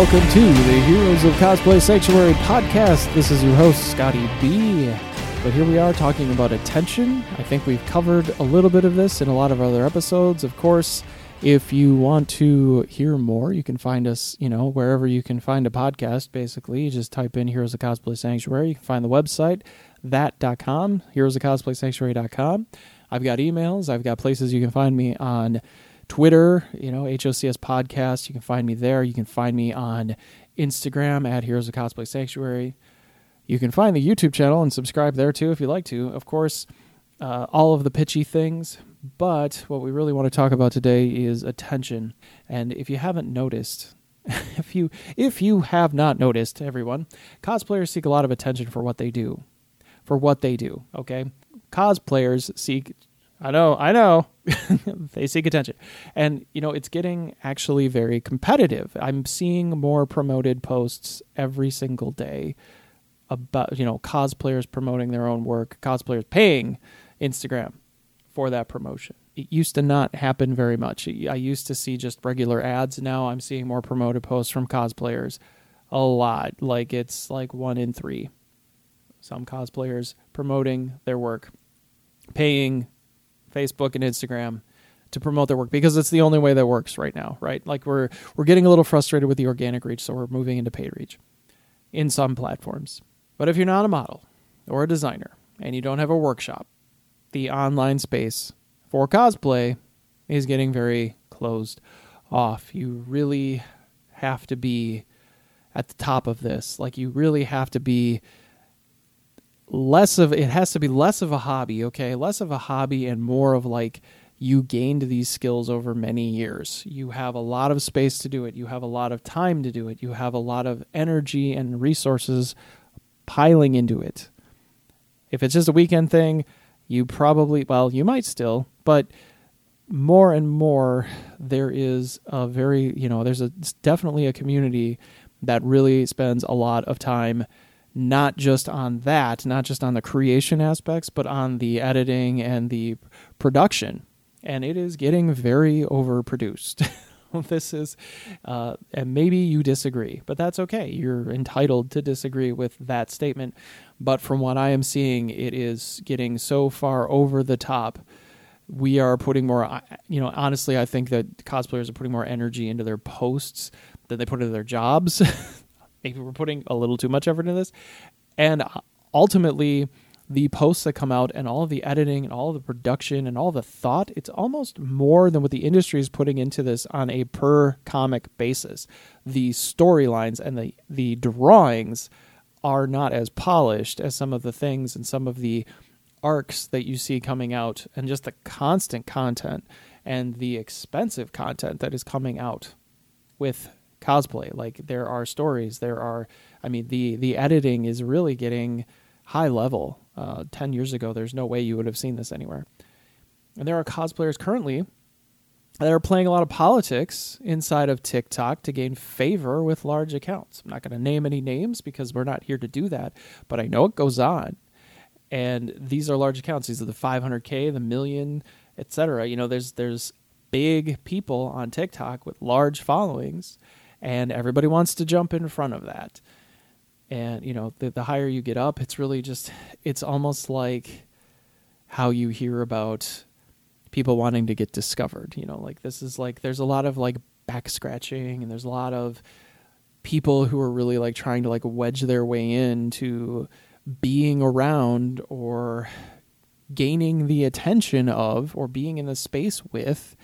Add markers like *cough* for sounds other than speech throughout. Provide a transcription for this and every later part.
welcome to the Heroes of Cosplay Sanctuary podcast. This is your host, Scotty B. But here we are talking about attention. I think we've covered a little bit of this in a lot of other episodes. Of course, if you want to hear more, you can find us, you know, wherever you can find a podcast, basically. You just type in Heroes of Cosplay Sanctuary. You can find the website, that.com, heroes of cosplay sanctuary.com. I've got emails, I've got places you can find me on Twitter, you know, HOCS Podcast. You can find me there. You can find me on Instagram at Heroes of Cosplay Sanctuary. You can find the YouTube channel and subscribe there too if you like to. Of course, uh, all of the pitchy things. But what we really want to talk about today is attention. And if you haven't noticed, *laughs* if you if you have not noticed, everyone, cosplayers seek a lot of attention for what they do. For what they do, okay? Cosplayers seek I know, I know. *laughs* they seek attention. And, you know, it's getting actually very competitive. I'm seeing more promoted posts every single day about, you know, cosplayers promoting their own work, cosplayers paying Instagram for that promotion. It used to not happen very much. I used to see just regular ads. Now I'm seeing more promoted posts from cosplayers a lot. Like it's like one in three. Some cosplayers promoting their work, paying Facebook and Instagram to promote their work because it's the only way that works right now, right? Like we're we're getting a little frustrated with the organic reach, so we're moving into paid reach in some platforms. But if you're not a model or a designer and you don't have a workshop, the online space for cosplay is getting very closed off. You really have to be at the top of this. Like you really have to be less of it has to be less of a hobby, okay? Less of a hobby and more of like you gained these skills over many years. You have a lot of space to do it. You have a lot of time to do it. You have a lot of energy and resources piling into it. If it's just a weekend thing, you probably, well, you might still, but more and more there is a very, you know, there's a definitely a community that really spends a lot of time not just on that, not just on the creation aspects, but on the editing and the production. And it is getting very overproduced. *laughs* this is, uh, and maybe you disagree, but that's okay. You're entitled to disagree with that statement. But from what I am seeing, it is getting so far over the top. We are putting more, you know, honestly, I think that cosplayers are putting more energy into their posts than they put into their jobs. *laughs* maybe we're putting a little too much effort into this. And uh, ultimately, the posts that come out and all of the editing and all of the production and all the thought, it's almost more than what the industry is putting into this on a per comic basis. The storylines and the, the drawings are not as polished as some of the things and some of the arcs that you see coming out and just the constant content and the expensive content that is coming out with cosplay. Like there are stories, there are. I mean, the the editing is really getting high level. Uh, Ten years ago, there's no way you would have seen this anywhere. And there are cosplayers currently that are playing a lot of politics inside of TikTok to gain favor with large accounts. I'm not going to name any names because we're not here to do that, but I know it goes on. And these are large accounts. These are the 500k, the million, etc. You know, there's there's big people on TikTok with large followings and everybody wants to jump in front of that. And you know, the the higher you get up, it's really just it's almost like how you hear about people wanting to get discovered. You know, like this is like there's a lot of like back scratching and there's a lot of people who are really like trying to like wedge their way into being around or gaining the attention of or being in the space with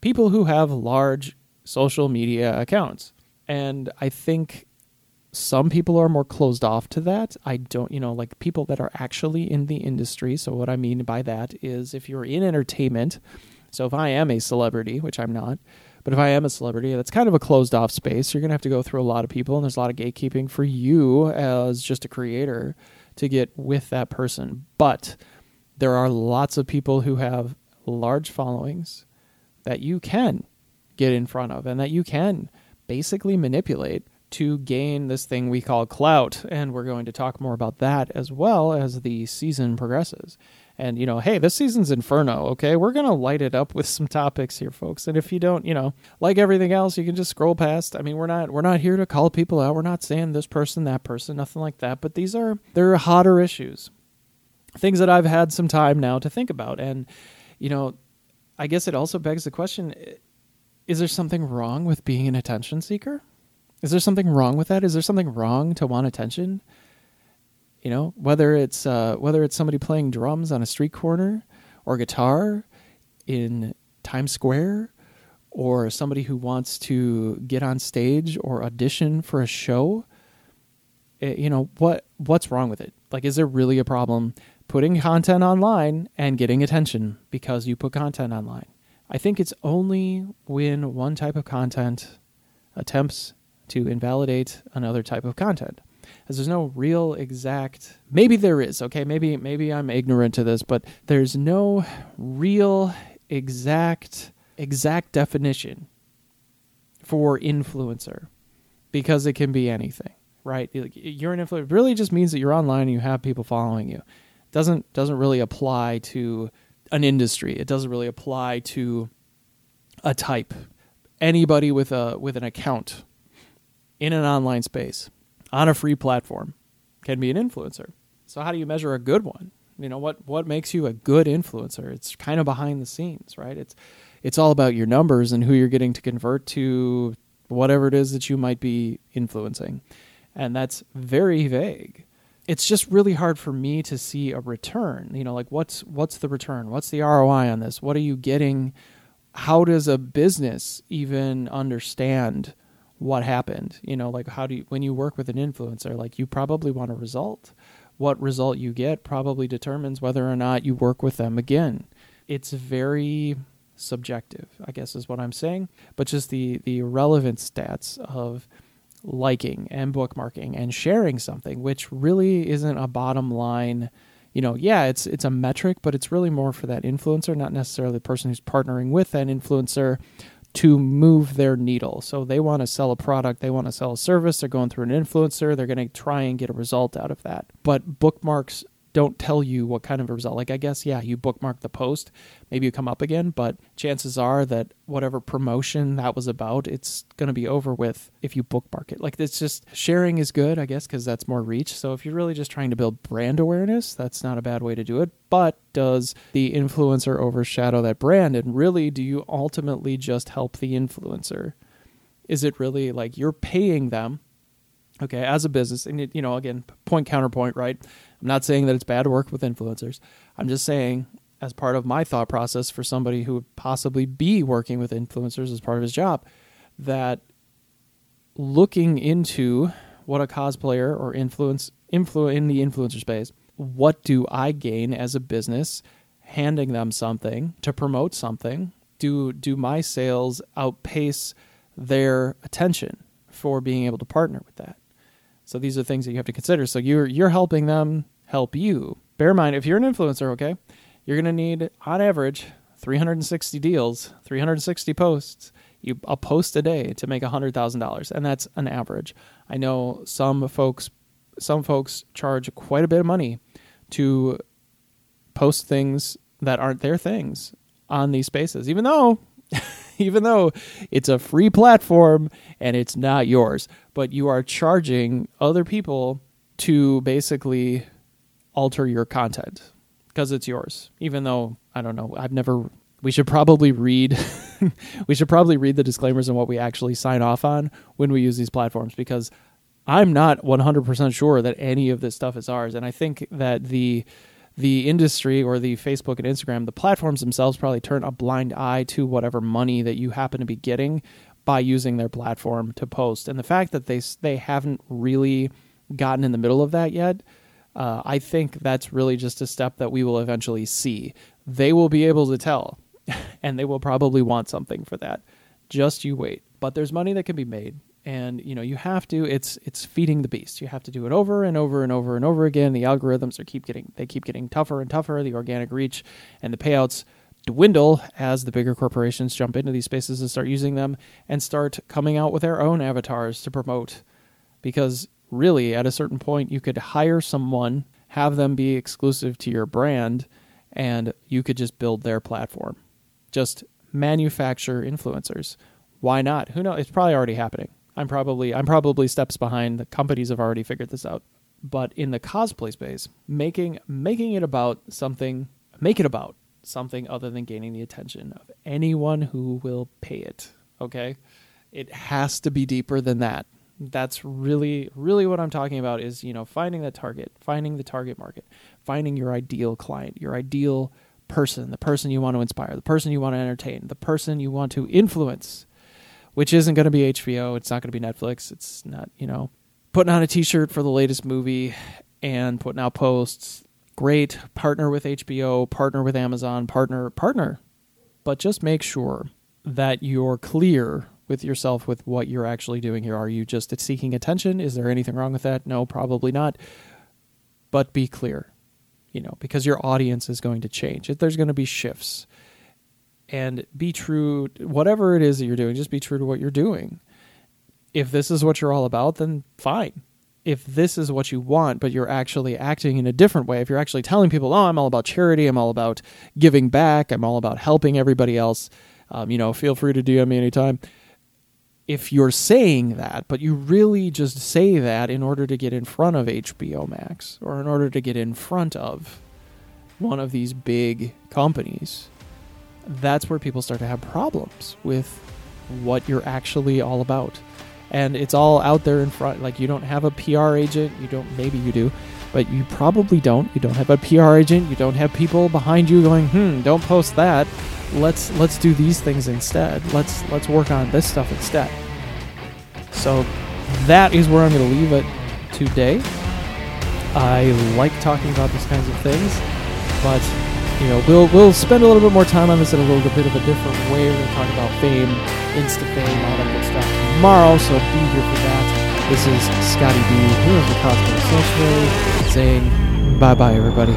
people who have large social media accounts. And I think some people are more closed off to that. I don't, you know, like people that are actually in the industry. So, what I mean by that is if you're in entertainment, so if I am a celebrity, which I'm not, but if I am a celebrity, that's kind of a closed off space. You're going to have to go through a lot of people, and there's a lot of gatekeeping for you as just a creator to get with that person. But there are lots of people who have large followings that you can get in front of and that you can basically manipulate to gain this thing we call clout. And we're going to talk more about that as well as the season progresses. And, you know, hey, this season's Inferno, okay? We're going to light it up *laughs* with some topics here, folks. And if you don't, you know, like everything else, you can just scroll past. I mean, we're not we're not here to call people out. We're not saying this person, that person, nothing like that. But these are they're hotter issues. Things that I've had some time now to think about. And, you know, I guess it also begs the question is there something wrong with being an attention seeker? Is there something wrong with that? Is there something wrong to want attention? You know, whether it's uh, whether it's somebody playing drums on a street corner or guitar in Times Square or somebody who wants to get on stage or audition for a show, it, eh, you know, what what's wrong with it? Like is there really a problem putting content online and getting attention because you put content online? I think it's only when one type of content attempts to invalidate another type of content. As there's no real exact maybe there is okay? Maybe maybe i'm ignorant to this but there's no real exact exact definition for influencer because it can be anything right? You're an influencer it really just means that you're online and you have people following you. Doesn't doesn't really apply to an industry it doesn't really apply to a type anybody with a with an account in an online space on a free platform can be an influencer. So how do you measure a good one? You know what what makes you a good influencer? It's kind of behind the scenes, right? It's it's all about your numbers and who you're getting to convert to whatever it is that you might be influencing. And that's very vague. It's just really hard for me to see a return. You know, like what's what's the return? What's the ROI on this? What are you getting? How does a business even understand what happened you know like how do you when you work with an influencer like you probably want a result what result you get probably determines whether or not you work with them again it's very subjective i guess is what i'm saying but just the the relevant stats of liking and bookmarking and sharing something which really isn't a bottom line you know yeah it's it's a metric but it's really more for that influencer not necessarily the person who's partnering with that influencer to move their needle. So they want to sell a product, they want to sell a service, they're going through an influencer, they're going to try and get a result out of that. But bookmarks don't tell you what kind of a result. Like I guess yeah, you bookmark the post, maybe you come up again, but chances are that whatever promotion that was about, it's going to be over with if you bookmark it. Like it's just sharing is good, I guess, cuz that's more reach. So if you're really just trying to build brand awareness, that's not a bad way to do it. But does the influencer overshadow that brand and really do you ultimately just help the influencer? Is it really like you're paying them okay as a business and it, you know again point counterpoint right I'm not saying that it's bad to work with influencers. I'm just saying, as part of my thought process for somebody who would possibly be working with influencers as part of his job, that looking into what a cosplayer or influence influ in the influencer space, what do I gain as a business handing them something to promote something? Do do my sales outpace their attention for being able to partner with that? So these are things that you have to consider. So you're you're helping them help you. Bear in mind, if you're an influencer, okay, you're gonna need on average 360 deals, 360 posts, you a post a day to make $100,000 and that's an average. I know some folks some folks charge quite a bit of money to post things that aren't their things on these spaces even though *laughs* *laughs* even though it's a free platform and it's not yours, but you are charging other people to basically alter your content because it's yours. Even though I don't know, I've never we should probably read *laughs* we should probably read the disclaimers and what we actually sign off on when we use these platforms because I'm not 100% sure that any of this stuff is ours and I think that the the industry or the Facebook and Instagram, the platforms themselves probably turn a blind eye to whatever money that you happen to be getting by using their platform to post. And the fact that they they haven't really gotten in the middle of that yet, uh, I think that's really just a step that we will eventually see. They will be able to tell, *laughs* and they will probably want something for that. Just you wait. But there's money that can be made and you know you have to it's it's feeding the beast you have to do it over and over and over and over again the algorithms are keep getting they keep getting tougher and tougher the organic reach and the payouts dwindle as the bigger corporations jump into these spaces and start using them and start coming out with their own avatars to promote because really at a certain point you could hire someone have them be exclusive to your brand and you could just build their platform. Just manufacture influencers. Why not? Who knows? It's probably already happening. I'm probably I'm probably steps behind. The companies have already figured this out. But in the cosplay space, making making it about something, make it about something other than gaining the attention of anyone who will pay it. Okay, it has to be deeper than that. That's really really what I'm talking about. Is you know finding the target, finding the target market, finding your ideal client, your ideal person, the person you want to inspire, the person you want to entertain, the person you want to influence, which isn't going to be HBO. It's not going to be Netflix. It's not, you know, putting on a t shirt for the latest movie and putting out posts. Great. Partner with HBO, partner with Amazon, partner, partner. But just make sure that you're clear with yourself with what you're actually doing here. Are you just seeking attention? Is there anything wrong with that? No, probably not. But be clear you know, because your audience is going to change. If there's going to be shifts. And be true, whatever it is that you're doing, just be true to what you're doing. If this is what you're all about, then fine. If this is what you want, but you're actually acting in a different way, if you're actually telling people, oh, I'm all about charity, I'm all about giving back, I'm all about helping everybody else, um, you know, feel free to DM me anytime if you're saying that, but you really just say that in order to get in front of HBO Max or in order to get in front of one of these big companies, that's where people start to have problems with what you're actually all about. And it's all out there in front. Like, you don't have a PR agent. You don't, maybe you do, but you probably don't. You don't have a PR agent. You don't have people behind you going, hmm, don't post that let's let's do these things instead. Let's let's work on this stuff instead. So that is where I'm going to leave it today. I like talking about these kinds of things, but you know we'll we'll spend a little bit more time on this in a little bit of a different way. We're going to talk about fame, insta fame, all that good stuff tomorrow. So be here for that. This is Scotty B here of the Cosplay Sanctuary saying bye bye everybody.